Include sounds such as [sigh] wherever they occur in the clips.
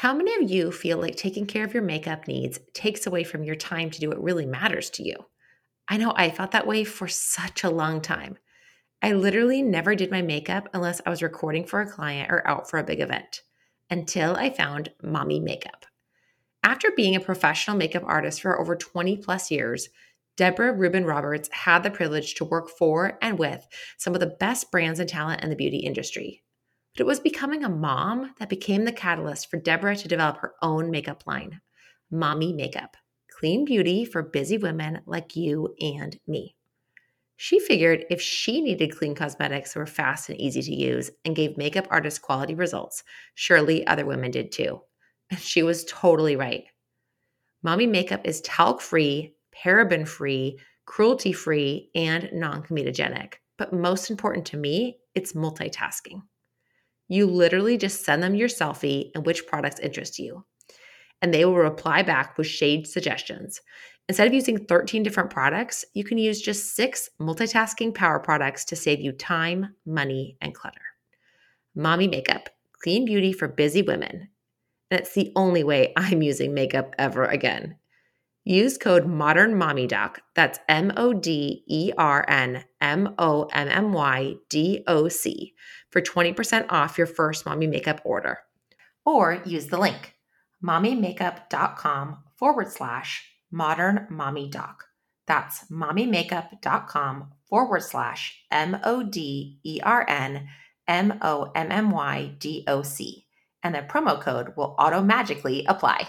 How many of you feel like taking care of your makeup needs takes away from your time to do what really matters to you? I know I felt that way for such a long time. I literally never did my makeup unless I was recording for a client or out for a big event until I found Mommy Makeup. After being a professional makeup artist for over 20 plus years, Deborah Rubin Roberts had the privilege to work for and with some of the best brands and talent in the beauty industry. But it was becoming a mom that became the catalyst for Deborah to develop her own makeup line, Mommy Makeup, clean beauty for busy women like you and me. She figured if she needed clean cosmetics that were fast and easy to use and gave makeup artists quality results, surely other women did too. And she was totally right. Mommy Makeup is talc free, paraben free, cruelty free, and non comedogenic. But most important to me, it's multitasking. You literally just send them your selfie and which products interest you. And they will reply back with shade suggestions. Instead of using 13 different products, you can use just six multitasking power products to save you time, money, and clutter. Mommy Makeup, clean beauty for busy women. It's the only way [laughs] I'm using makeup ever again. Use code Modern Mommy Doc. That's M O D E R N M O M M Y D O C for 20% off your first mommy makeup order. Or use the link mommymakeup.com forward slash modern mommy doc. That's mommymakeup.com forward slash M O D E R N M O M M Y D O C. And the promo code will auto magically apply.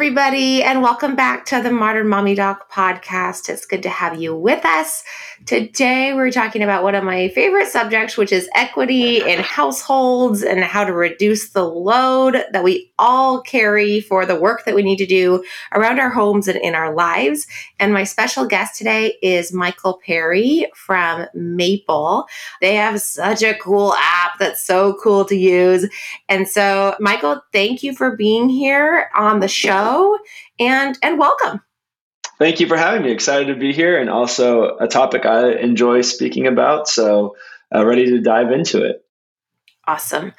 Everybody, and welcome back to the Modern Mommy Doc podcast. It's good to have you with us. Today, we're talking about one of my favorite subjects, which is equity in households and how to reduce the load that we all carry for the work that we need to do around our homes and in our lives. And my special guest today is Michael Perry from Maple. They have such a cool app that's so cool to use. And so, Michael, thank you for being here on the show and and welcome. Thank you for having me. Excited to be here and also a topic I enjoy speaking about. So, uh, ready to dive into it. Awesome.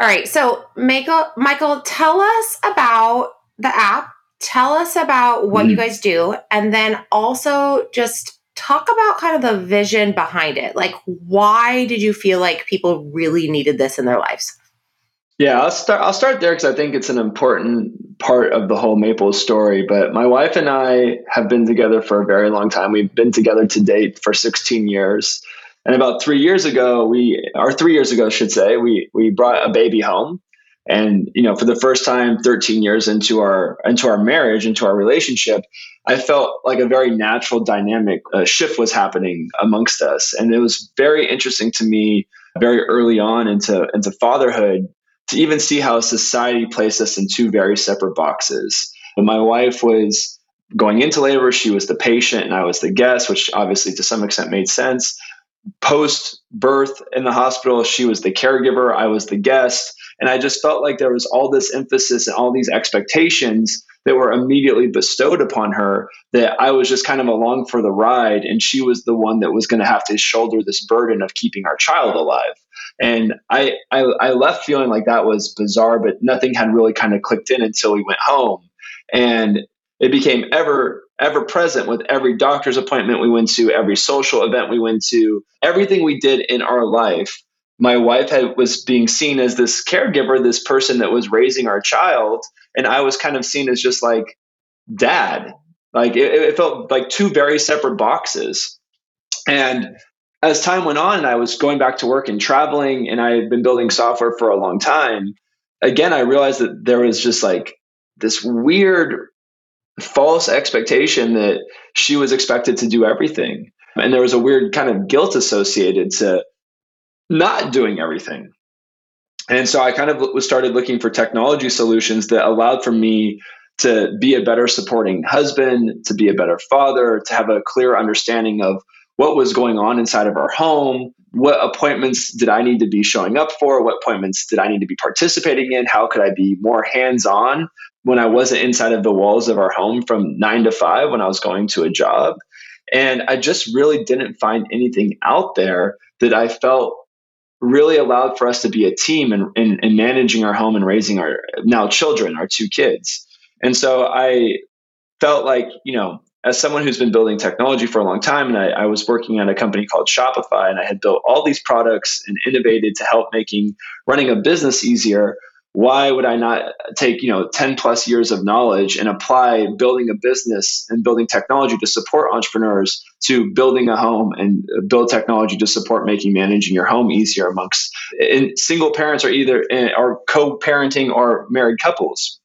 All right. So, Michael, Michael, tell us about the app. Tell us about what mm. you guys do. And then also just talk about kind of the vision behind it. Like, why did you feel like people really needed this in their lives? Yeah, I'll start. I'll start there because I think it's an important part of the whole Maple story. But my wife and I have been together for a very long time. We've been together to date for 16 years. And about three years ago, we, or three years ago, I should say, we we brought a baby home. And you know, for the first time, 13 years into our into our marriage, into our relationship, I felt like a very natural dynamic uh, shift was happening amongst us, and it was very interesting to me very early on into into fatherhood to even see how society placed us in two very separate boxes. When my wife was going into labor, she was the patient and I was the guest, which obviously to some extent made sense. Post birth in the hospital, she was the caregiver, I was the guest. And I just felt like there was all this emphasis and all these expectations that were immediately bestowed upon her that I was just kind of along for the ride. And she was the one that was going to have to shoulder this burden of keeping our child alive. And I, I, I left feeling like that was bizarre, but nothing had really kind of clicked in until we went home. And it became ever ever present with every doctor's appointment we went to, every social event we went to, everything we did in our life. My wife had, was being seen as this caregiver, this person that was raising our child, and I was kind of seen as just like dad. Like it, it felt like two very separate boxes. And as time went on, and I was going back to work and traveling, and I had been building software for a long time. Again, I realized that there was just like this weird false expectation that she was expected to do everything. And there was a weird kind of guilt associated to not doing everything. And so I kind of started looking for technology solutions that allowed for me to be a better supporting husband, to be a better father, to have a clear understanding of what was going on inside of our home, what appointments did I need to be showing up for, what appointments did I need to be participating in, how could I be more hands on when I wasn't inside of the walls of our home from nine to five when I was going to a job. And I just really didn't find anything out there that I felt really allowed for us to be a team in, in, in, managing our home and raising our now children, our two kids. And so I felt like, you know, as someone who's been building technology for a long time, and I, I was working at a company called Shopify, and I had built all these products and innovated to help making running a business easier why would I not take, you know, 10 plus years of knowledge and apply building a business and building technology to support entrepreneurs to building a home and build technology to support making managing your home easier amongst and single parents or either eh, are co-parenting or married couples.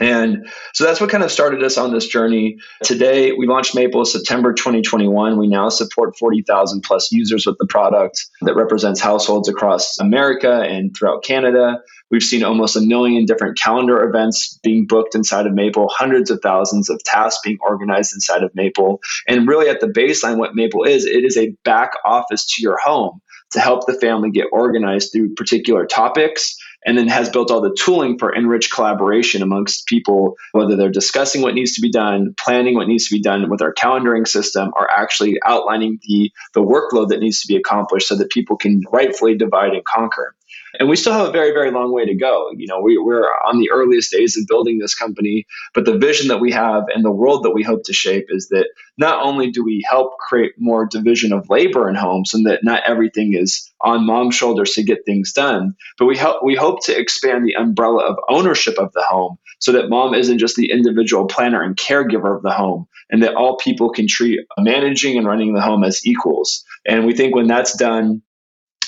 And so that's what kind of started us on this journey. Today, we launched Maple September 2021. We now support 40,000 plus users with the product that represents households across America and throughout Canada. We've seen almost a million different calendar events being booked inside of Maple, hundreds of thousands of tasks being organized inside of Maple. And really, at the baseline, what Maple is, it is a back office to your home to help the family get organized through particular topics and then has built all the tooling for enriched collaboration amongst people, whether they're discussing what needs to be done, planning what needs to be done with our calendaring system, or actually outlining the, the workload that needs to be accomplished so that people can rightfully divide and conquer. And we still have a very, very long way to go. You know, we, we're on the earliest days of building this company, but the vision that we have and the world that we hope to shape is that not only do we help create more division of labor in homes and that not everything is on mom's shoulders to get things done, but we help we hope to expand the umbrella of ownership of the home so that mom isn't just the individual planner and caregiver of the home and that all people can treat managing and running the home as equals. And we think when that's done,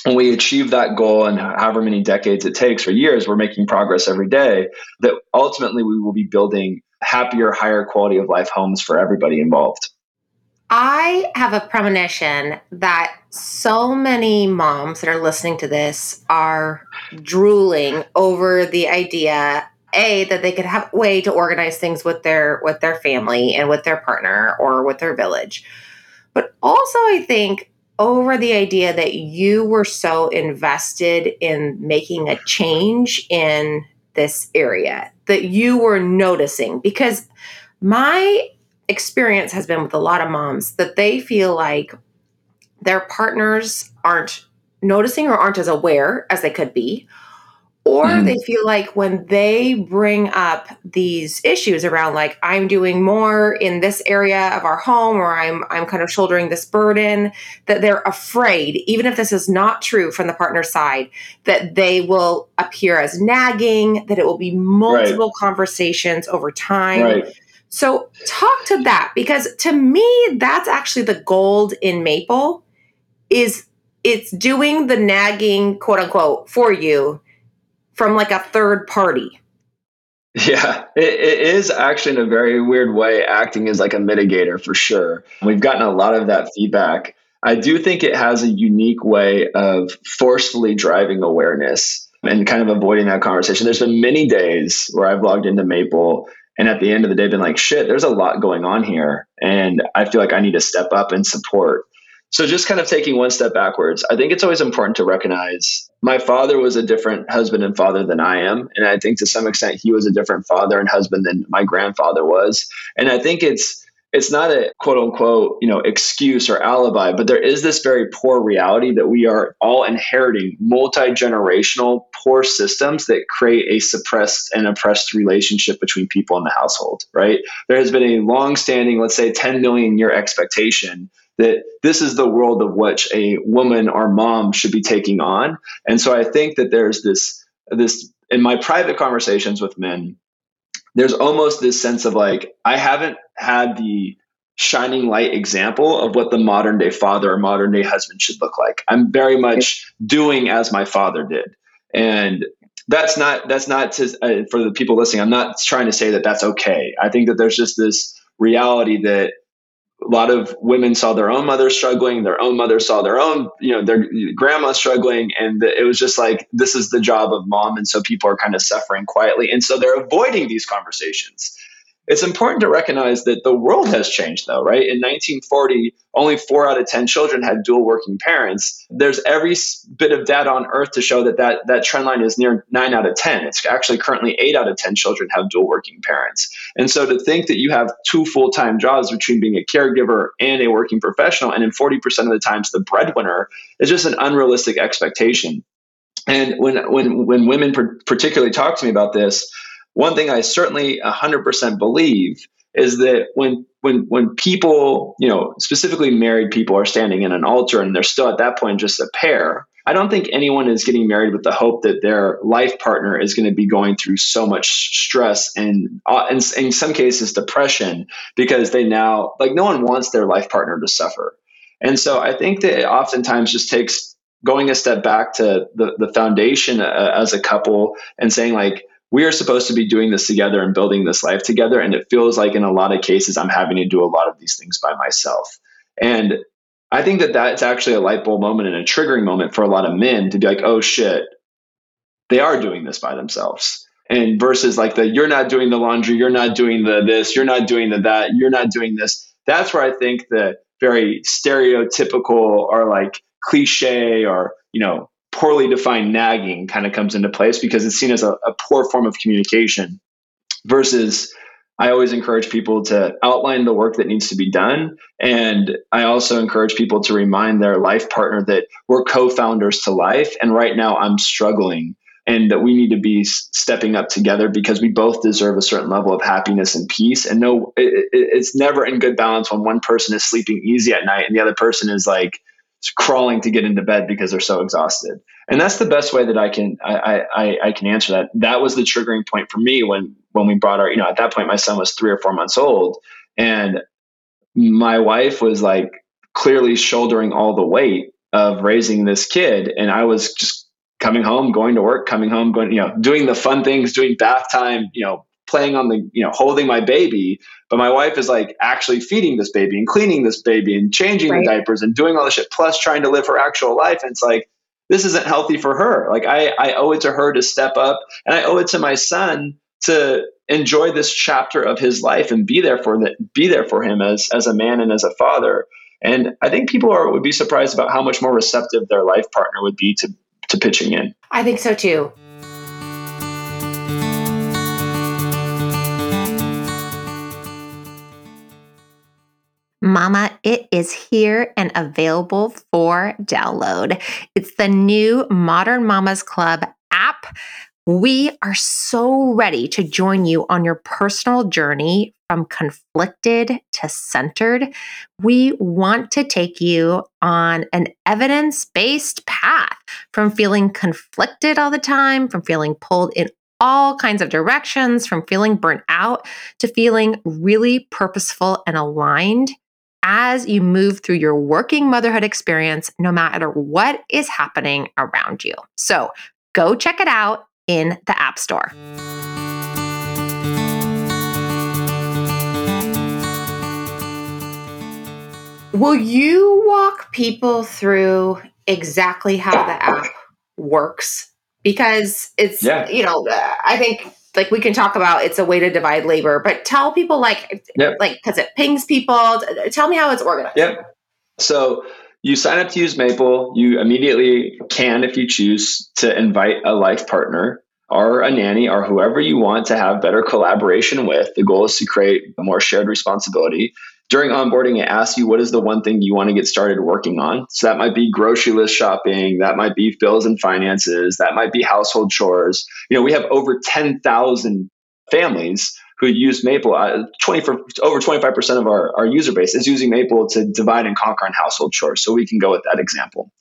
when we achieve that goal and however many decades it takes or years, we're making progress every day, that ultimately we will be building happier, higher quality of life homes for everybody involved. I have a premonition that so many moms that are listening to this are drooling over the idea a that they could have a way to organize things with their with their family and with their partner or with their village. But also I think over the idea that you were so invested in making a change in this area that you were noticing because my experience has been with a lot of moms that they feel like their partners aren't noticing or aren't as aware as they could be or mm-hmm. they feel like when they bring up these issues around like i'm doing more in this area of our home or i'm i'm kind of shouldering this burden that they're afraid even if this is not true from the partner side that they will appear as nagging that it will be multiple right. conversations over time right. so talk to that because to me that's actually the gold in maple is it's doing the nagging quote unquote for you from like a third party. Yeah, it, it is actually in a very weird way acting as like a mitigator for sure. We've gotten a lot of that feedback. I do think it has a unique way of forcefully driving awareness and kind of avoiding that conversation. There's been many days where I've logged into Maple and at the end of the day been like, shit, there's a lot going on here. And I feel like I need to step up and support. So, just kind of taking one step backwards, I think it's always important to recognize my father was a different husband and father than I am. And I think to some extent, he was a different father and husband than my grandfather was. And I think it's, it's not a quote unquote, you know, excuse or alibi, but there is this very poor reality that we are all inheriting multi-generational poor systems that create a suppressed and oppressed relationship between people in the household, right? There has been a long-standing, let's say 10 million year expectation that this is the world of which a woman or mom should be taking on. And so I think that there's this this in my private conversations with men, there's almost this sense of like, I haven't had the shining light example of what the modern day father or modern day husband should look like. I'm very much doing as my father did. And that's not that's not to, uh, for the people listening. I'm not trying to say that that's okay. I think that there's just this reality that a lot of women saw their own mother struggling their own mother saw their own you know their grandma struggling and it was just like this is the job of mom and so people are kind of suffering quietly and so they're avoiding these conversations it's important to recognize that the world has changed, though, right? In 1940, only four out of 10 children had dual working parents. There's every bit of data on earth to show that that, that trend line is near nine out of 10. It's actually currently eight out of 10 children have dual working parents. And so to think that you have two full time jobs between being a caregiver and a working professional, and in 40% of the times the breadwinner, is just an unrealistic expectation. And when, when, when women particularly talk to me about this, one thing I certainly 100% believe is that when when when people, you know, specifically married people are standing in an altar and they're still at that point just a pair, I don't think anyone is getting married with the hope that their life partner is going to be going through so much stress and uh, in, in some cases depression because they now like no one wants their life partner to suffer. And so I think that it oftentimes just takes going a step back to the, the foundation uh, as a couple and saying like we are supposed to be doing this together and building this life together. And it feels like in a lot of cases, I'm having to do a lot of these things by myself. And I think that that's actually a light bulb moment and a triggering moment for a lot of men to be like, oh shit, they are doing this by themselves. And versus like the you're not doing the laundry, you're not doing the this, you're not doing the that, you're not doing this. That's where I think the very stereotypical or like cliche or, you know, poorly defined nagging kind of comes into place because it's seen as a, a poor form of communication versus I always encourage people to outline the work that needs to be done. And I also encourage people to remind their life partner that we're co founders to life. And right now I'm struggling and that we need to be stepping up together because we both deserve a certain level of happiness and peace. And no, it, it's never in good balance when one person is sleeping easy at night and the other person is like, crawling to get into bed because they're so exhausted. And that's the best way that I can I, I, I can answer that. That was the triggering point for me when when we brought our you know at that point my son was three or four months old and my wife was like clearly shouldering all the weight of raising this kid and I was just coming home, going to work, coming home, going, you know, doing the fun things, doing bath time, you know, playing on the, you know, holding my baby. But my wife is like actually feeding this baby and cleaning this baby and changing right. the diapers and doing all this shit, plus trying to live her actual life. And it's like, this isn't healthy for her. Like I, I owe it to her to step up and I owe it to my son to enjoy this chapter of his life and be there for that, be there for him as, as a man and as a father. And I think people are, would be surprised about how much more receptive their life partner would be to, to pitching in. I think so too. Mama, it is here and available for download. It's the new Modern Mamas Club app. We are so ready to join you on your personal journey from conflicted to centered. We want to take you on an evidence based path from feeling conflicted all the time, from feeling pulled in all kinds of directions, from feeling burnt out to feeling really purposeful and aligned as you move through your working motherhood experience, no matter what is happening around you. So go check it out in the App Store. Will you walk people through exactly how the app works? Because it's, yeah. you know, I think like we can talk about it's a way to divide labor, but tell people like yep. like because it pings people. Tell me how it's organized. Yep. So you sign up to use Maple. You immediately can, if you choose, to invite a life partner or a nanny or whoever you want to have better collaboration with. The goal is to create a more shared responsibility during onboarding, it asks you what is the one thing you want to get started working on. So that might be grocery list shopping, that might be bills and finances, that might be household chores. You know, we have over 10,000 families who use Maple. Uh, 20 for, over 25% of our, our user base is using Maple to divide and conquer on household chores. So we can go with that example.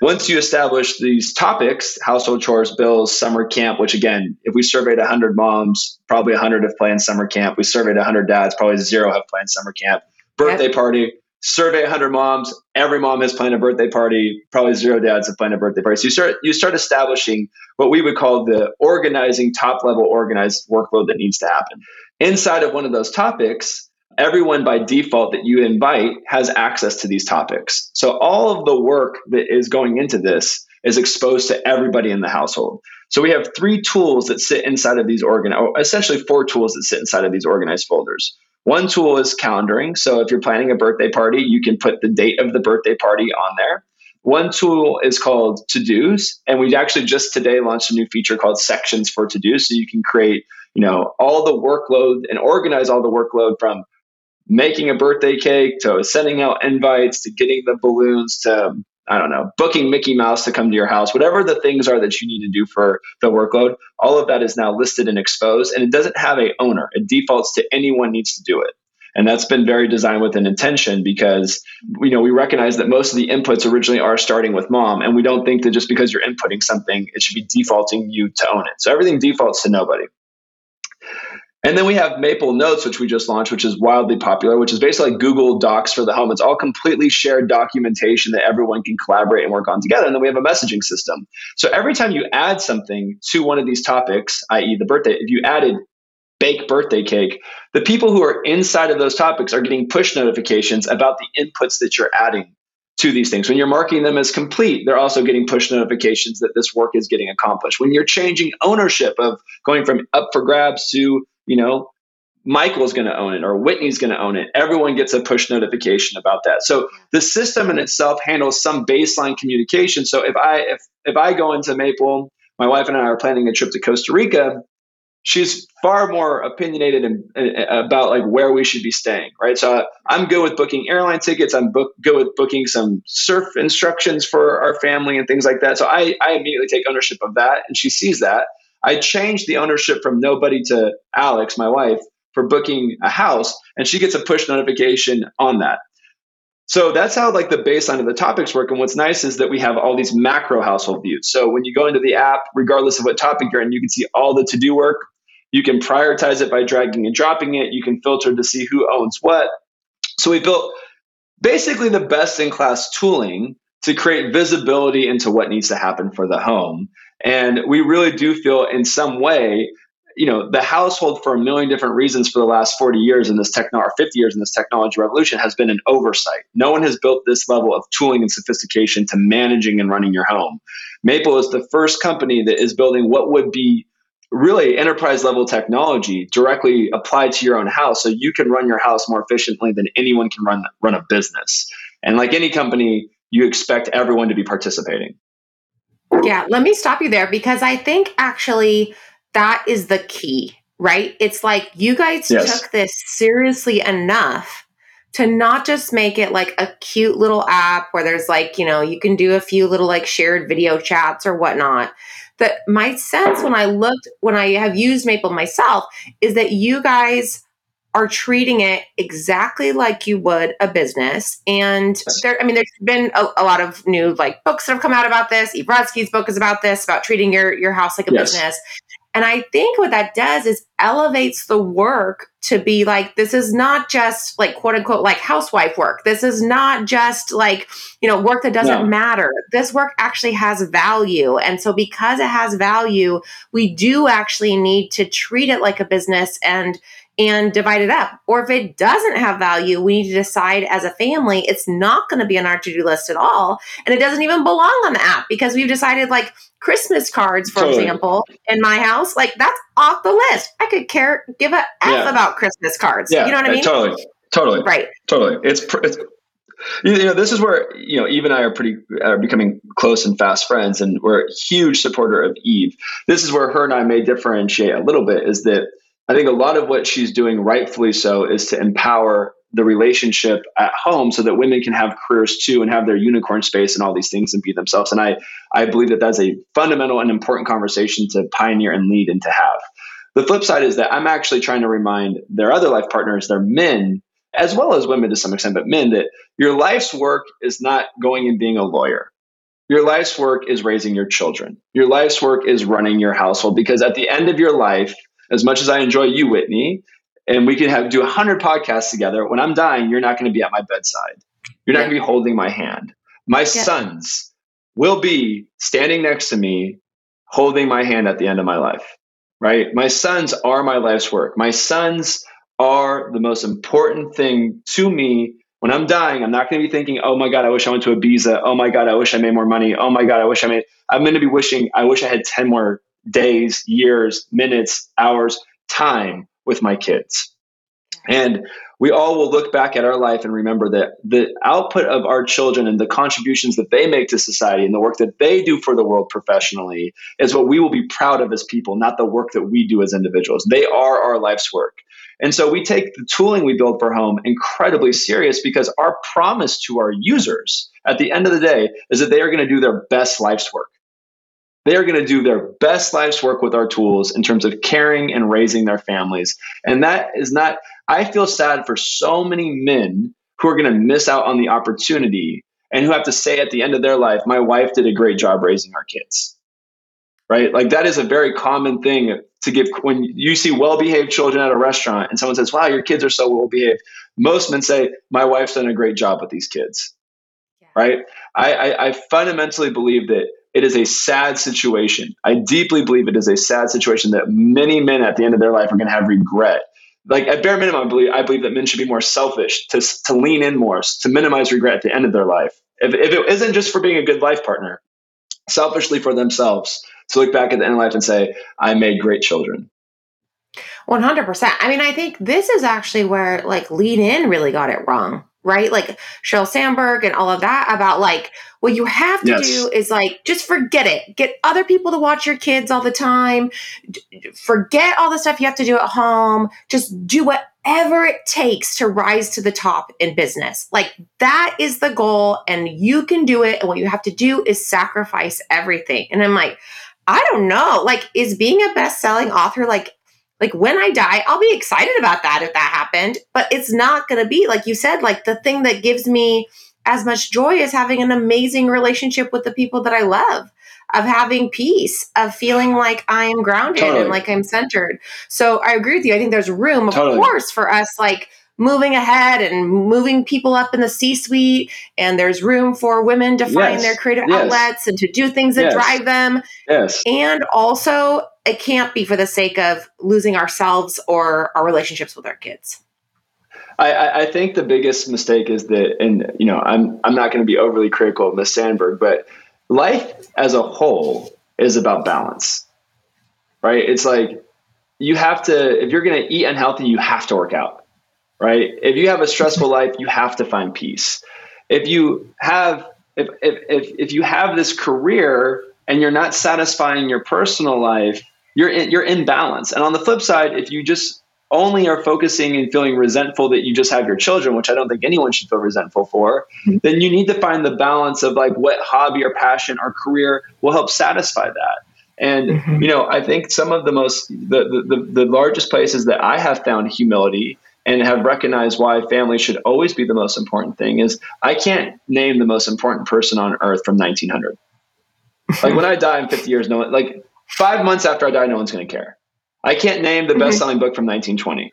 Once you establish these topics, household chores, bills, summer camp, which again, if we surveyed 100 moms, probably 100 have planned summer camp. We surveyed 100 dads, probably zero have planned summer camp. Birthday yep. party, survey 100 moms. Every mom has planned a birthday party. Probably zero dads have planned a birthday party. So you start you start establishing what we would call the organizing top level organized workload that needs to happen. Inside of one of those topics, everyone by default that you invite has access to these topics. So all of the work that is going into this is exposed to everybody in the household. So we have three tools that sit inside of these organized, essentially four tools that sit inside of these organized folders. One tool is calendaring. So if you're planning a birthday party, you can put the date of the birthday party on there. One tool is called to dos, and we actually just today launched a new feature called sections for to do. So you can create, you know, all the workload and organize all the workload from making a birthday cake to sending out invites to getting the balloons to I don't know, booking Mickey Mouse to come to your house, whatever the things are that you need to do for the workload, all of that is now listed and exposed and it doesn't have a owner. It defaults to anyone needs to do it. And that's been very designed with an intention because you know we recognize that most of the inputs originally are starting with mom, and we don't think that just because you're inputting something, it should be defaulting you to own it. So everything defaults to nobody. And then we have Maple Notes, which we just launched, which is wildly popular, which is basically like Google Docs for the home. It's all completely shared documentation that everyone can collaborate and work on together. And then we have a messaging system. So every time you add something to one of these topics, i.e., the birthday, if you added bake birthday cake, the people who are inside of those topics are getting push notifications about the inputs that you're adding to these things. When you're marking them as complete, they're also getting push notifications that this work is getting accomplished. When you're changing ownership of going from up for grabs to you know, Michael's going to own it or Whitney's going to own it. Everyone gets a push notification about that. So the system in itself handles some baseline communication. So if I if if I go into Maple, my wife and I are planning a trip to Costa Rica. She's far more opinionated in, in, about like where we should be staying, right? So I'm good with booking airline tickets. I'm book, good with booking some surf instructions for our family and things like that. So I, I immediately take ownership of that, and she sees that. I changed the ownership from nobody to Alex, my wife, for booking a house, and she gets a push notification on that. So that's how like the baseline of the topics work. And what's nice is that we have all these macro household views. So when you go into the app, regardless of what topic you're in, you can see all the to-do work. You can prioritize it by dragging and dropping it. You can filter to see who owns what. So we built basically the best in class tooling to create visibility into what needs to happen for the home. And we really do feel in some way, you know, the household for a million different reasons for the last 40 years in this technology, or 50 years in this technology revolution has been an oversight. No one has built this level of tooling and sophistication to managing and running your home. Maple is the first company that is building what would be really enterprise level technology directly applied to your own house so you can run your house more efficiently than anyone can run run a business. And like any company, you expect everyone to be participating. Yeah, let me stop you there because I think actually that is the key, right? It's like you guys yes. took this seriously enough to not just make it like a cute little app where there's like, you know, you can do a few little like shared video chats or whatnot. That my sense when I looked, when I have used Maple myself, is that you guys are treating it exactly like you would a business. And there, I mean, there's been a, a, lot of new like books that have come out about this. Eve book is about this, about treating your your house like a yes. business. And I think what that does is elevates the work to be like, this is not just like quote unquote like housewife work. This is not just like, you know, work that doesn't no. matter. This work actually has value. And so because it has value, we do actually need to treat it like a business and and divide it up. Or if it doesn't have value, we need to decide as a family it's not going to be on our to do list at all. And it doesn't even belong on the app because we've decided, like Christmas cards, for totally. example, in my house, like that's off the list. I could care, give a F yeah. about Christmas cards. Yeah, you know what I uh, mean? Totally. Totally. Right. Totally. It's, it's you know this is where you know eve and i are pretty are becoming close and fast friends and we're a huge supporter of eve this is where her and i may differentiate a little bit is that I think a lot of what she's doing, rightfully so, is to empower the relationship at home so that women can have careers too and have their unicorn space and all these things and be themselves. And I, I believe that that's a fundamental and important conversation to pioneer and lead and to have. The flip side is that I'm actually trying to remind their other life partners, their men, as well as women to some extent, but men, that your life's work is not going and being a lawyer. your life's work is raising your children. Your life's work is running your household because at the end of your life, as much as I enjoy you, Whitney, and we can have do 100 podcasts together, when I'm dying, you're not going to be at my bedside. You're not going to be holding my hand. My yeah. sons will be standing next to me, holding my hand at the end of my life, right? My sons are my life's work. My sons are the most important thing to me when I'm dying, I'm not going to be thinking, oh my God, I wish I went to Ibiza. Oh my God, I wish I made more money. Oh my God, I wish I made, I'm going to be wishing, I wish I had 10 more days, years, minutes, hours, time with my kids. And we all will look back at our life and remember that the output of our children and the contributions that they make to society and the work that they do for the world professionally is what we will be proud of as people, not the work that we do as individuals. They are our life's work. And so we take the tooling we build for home incredibly serious because our promise to our users at the end of the day is that they are going to do their best life's work. They are going to do their best life's work with our tools in terms of caring and raising their families. And that is not, I feel sad for so many men who are going to miss out on the opportunity and who have to say at the end of their life, my wife did a great job raising our kids. Right? Like that is a very common thing to give when you see well-behaved children at a restaurant and someone says, "Wow, your kids are so well-behaved." Most men say, "My wife's done a great job with these kids." Yeah. Right? I, I, I fundamentally believe that it is a sad situation. I deeply believe it is a sad situation that many men at the end of their life are going to have regret. Like at bare minimum, I believe, I believe that men should be more selfish, to, to lean in more, to minimize regret at the end of their life. If, if it isn't just for being a good life partner, selfishly for themselves, to look back at the end of life and say, I made great children. 100%. I mean, I think this is actually where like lean in really got it wrong, right? Like Sheryl Sandberg and all of that about like what you have to yes. do is like just forget it. Get other people to watch your kids all the time. Forget all the stuff you have to do at home. Just do whatever it takes to rise to the top in business. Like that is the goal and you can do it and what you have to do is sacrifice everything. And I'm like, I don't know. Like, is being a best-selling author like like when I die, I'll be excited about that if that happened, but it's not going to be like you said like the thing that gives me as much joy is having an amazing relationship with the people that I love, of having peace, of feeling like I am grounded totally. and like I'm centered. So I agree with you. I think there's room, of totally. course, for us like moving ahead and moving people up in the C suite. And there's room for women to find yes. their creative yes. outlets and to do things that yes. drive them. Yes. And also, it can't be for the sake of losing ourselves or our relationships with our kids. I, I think the biggest mistake is that, and you know, I'm I'm not going to be overly critical of Miss Sandberg, but life as a whole is about balance, right? It's like you have to if you're going to eat unhealthy, you have to work out right? If you have a stressful life, you have to find peace. If you have if if if, if you have this career and you're not satisfying your personal life, you're in, you're in balance. And on the flip side, if you just only are focusing and feeling resentful that you just have your children, which I don't think anyone should feel resentful for, mm-hmm. then you need to find the balance of like what hobby or passion or career will help satisfy that. And mm-hmm. you know, I think some of the most the, the the largest places that I have found humility and have recognized why family should always be the most important thing is I can't name the most important person on earth from 1900. like when I die in 50 years, no one, like five months after I die, no one's going to care. I can't name the best selling book from 1920.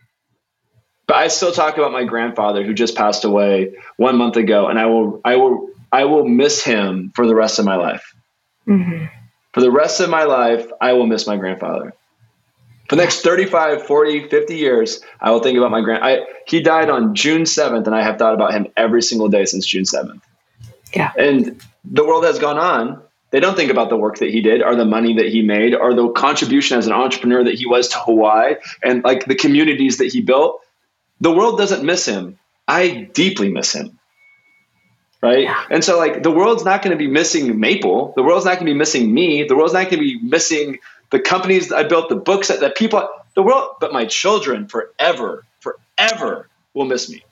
But I still talk about my grandfather who just passed away one month ago, and I will, I will, I will miss him for the rest of my life. Mm-hmm. For the rest of my life, I will miss my grandfather for the next 35 40 50 years i will think about my grand I, he died on june 7th and i have thought about him every single day since june 7th yeah. And the world has gone on. They don't think about the work that he did or the money that he made or the contribution as an entrepreneur that he was to hawaii and like the communities that he built. The world doesn't miss him. I deeply miss him. Right? Yeah. and so like the world's not going to be missing maple. The world's not going to be missing me. The world's not going to be missing the companies I built, the books that, that people, the world, but my children forever, forever will miss me.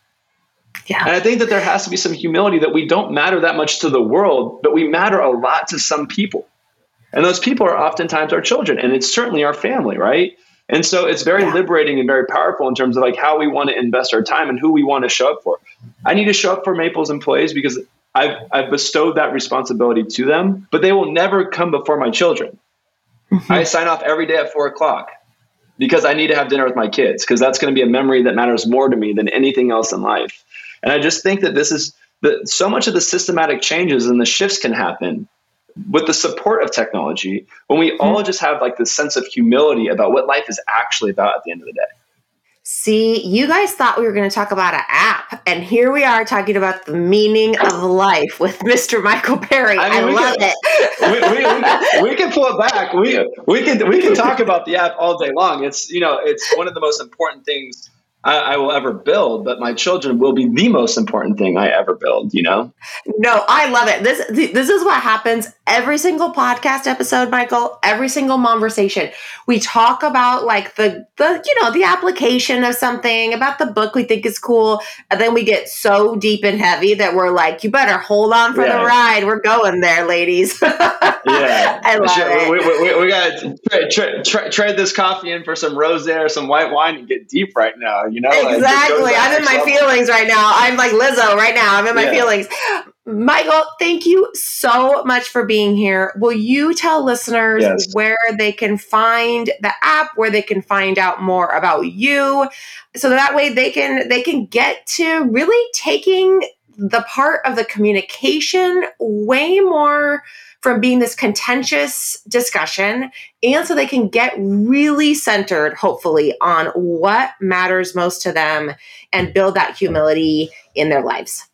Yeah. And I think that there has to be some humility that we don't matter that much to the world, but we matter a lot to some people. And those people are oftentimes our children, and it's certainly our family, right? And so it's very yeah. liberating and very powerful in terms of like how we want to invest our time and who we want to show up for. I need to show up for Maples employees because I've, I've bestowed that responsibility to them, but they will never come before my children. Mm-hmm. I sign off every day at four o'clock because I need to have dinner with my kids because that's going to be a memory that matters more to me than anything else in life. And I just think that this is that so much of the systematic changes and the shifts can happen with the support of technology when we mm-hmm. all just have like this sense of humility about what life is actually about at the end of the day. See, you guys thought we were going to talk about an app, and here we are talking about the meaning of life with [laughs] Mr. Michael Perry. I, mean, I love can, it. [laughs] we, we, we, we, can pull it back. We we can we can talk about the app all day long. It's you know it's one of the most important things I, I, will ever build, but my children will be the most important thing I ever build. You know? No, I love it. This this is what happens every single podcast episode, Michael. Every single conversation, we talk about like the the you know the application of something about the book we think is cool, and then we get so deep and heavy that we're like, you better hold on for yeah. the ride. We're going there, ladies. [laughs] yeah, I love it. We, we, we got to trade this coffee in for some rosé or some white wine and get deep right now. You know, exactly. I'm in my level. feelings right now. I'm like Lizzo right now. I'm in my yeah. feelings. Michael, thank you so much for being here. Will you tell listeners yes. where they can find the app, where they can find out more about you, so that way they can they can get to really taking the part of the communication way more from being this contentious discussion and so they can get really centered, hopefully, on what matters most to them and build that humility in their lives?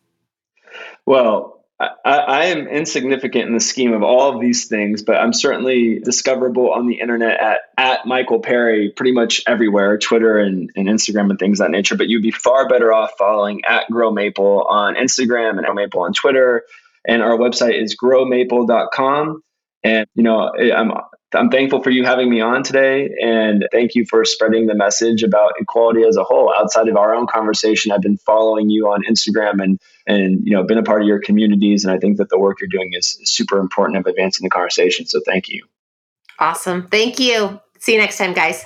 Well, I, I, am insignificant in the scheme of all of these things, but I'm certainly discoverable on the internet at, at Michael Perry pretty much everywhere, Twitter and, and Instagram and things that nature. But you'd be far better off following at Grow Maple on Instagram and Grow Maple on Twitter. And our website is growmaple.com. And, you know, I'm, I'm thankful for you having me on today. And thank you for spreading the message about equality as a whole. Outside of our own conversation, I've been following you on Instagram and, and, you know, been a part of your communities. And I think that the work you're doing is super important of advancing the conversation. So thank you. Awesome. Thank you. See you next time, guys.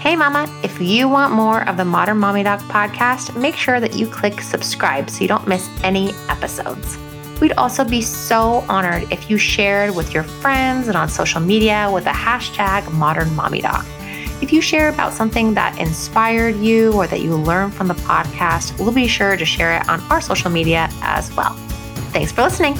Hey, Mama, if you want more of the Modern Mommy Doc podcast, make sure that you click subscribe so you don't miss any episodes. We'd also be so honored if you shared with your friends and on social media with the hashtag Modern Mommy Doc. If you share about something that inspired you or that you learned from the podcast, we'll be sure to share it on our social media as well. Thanks for listening.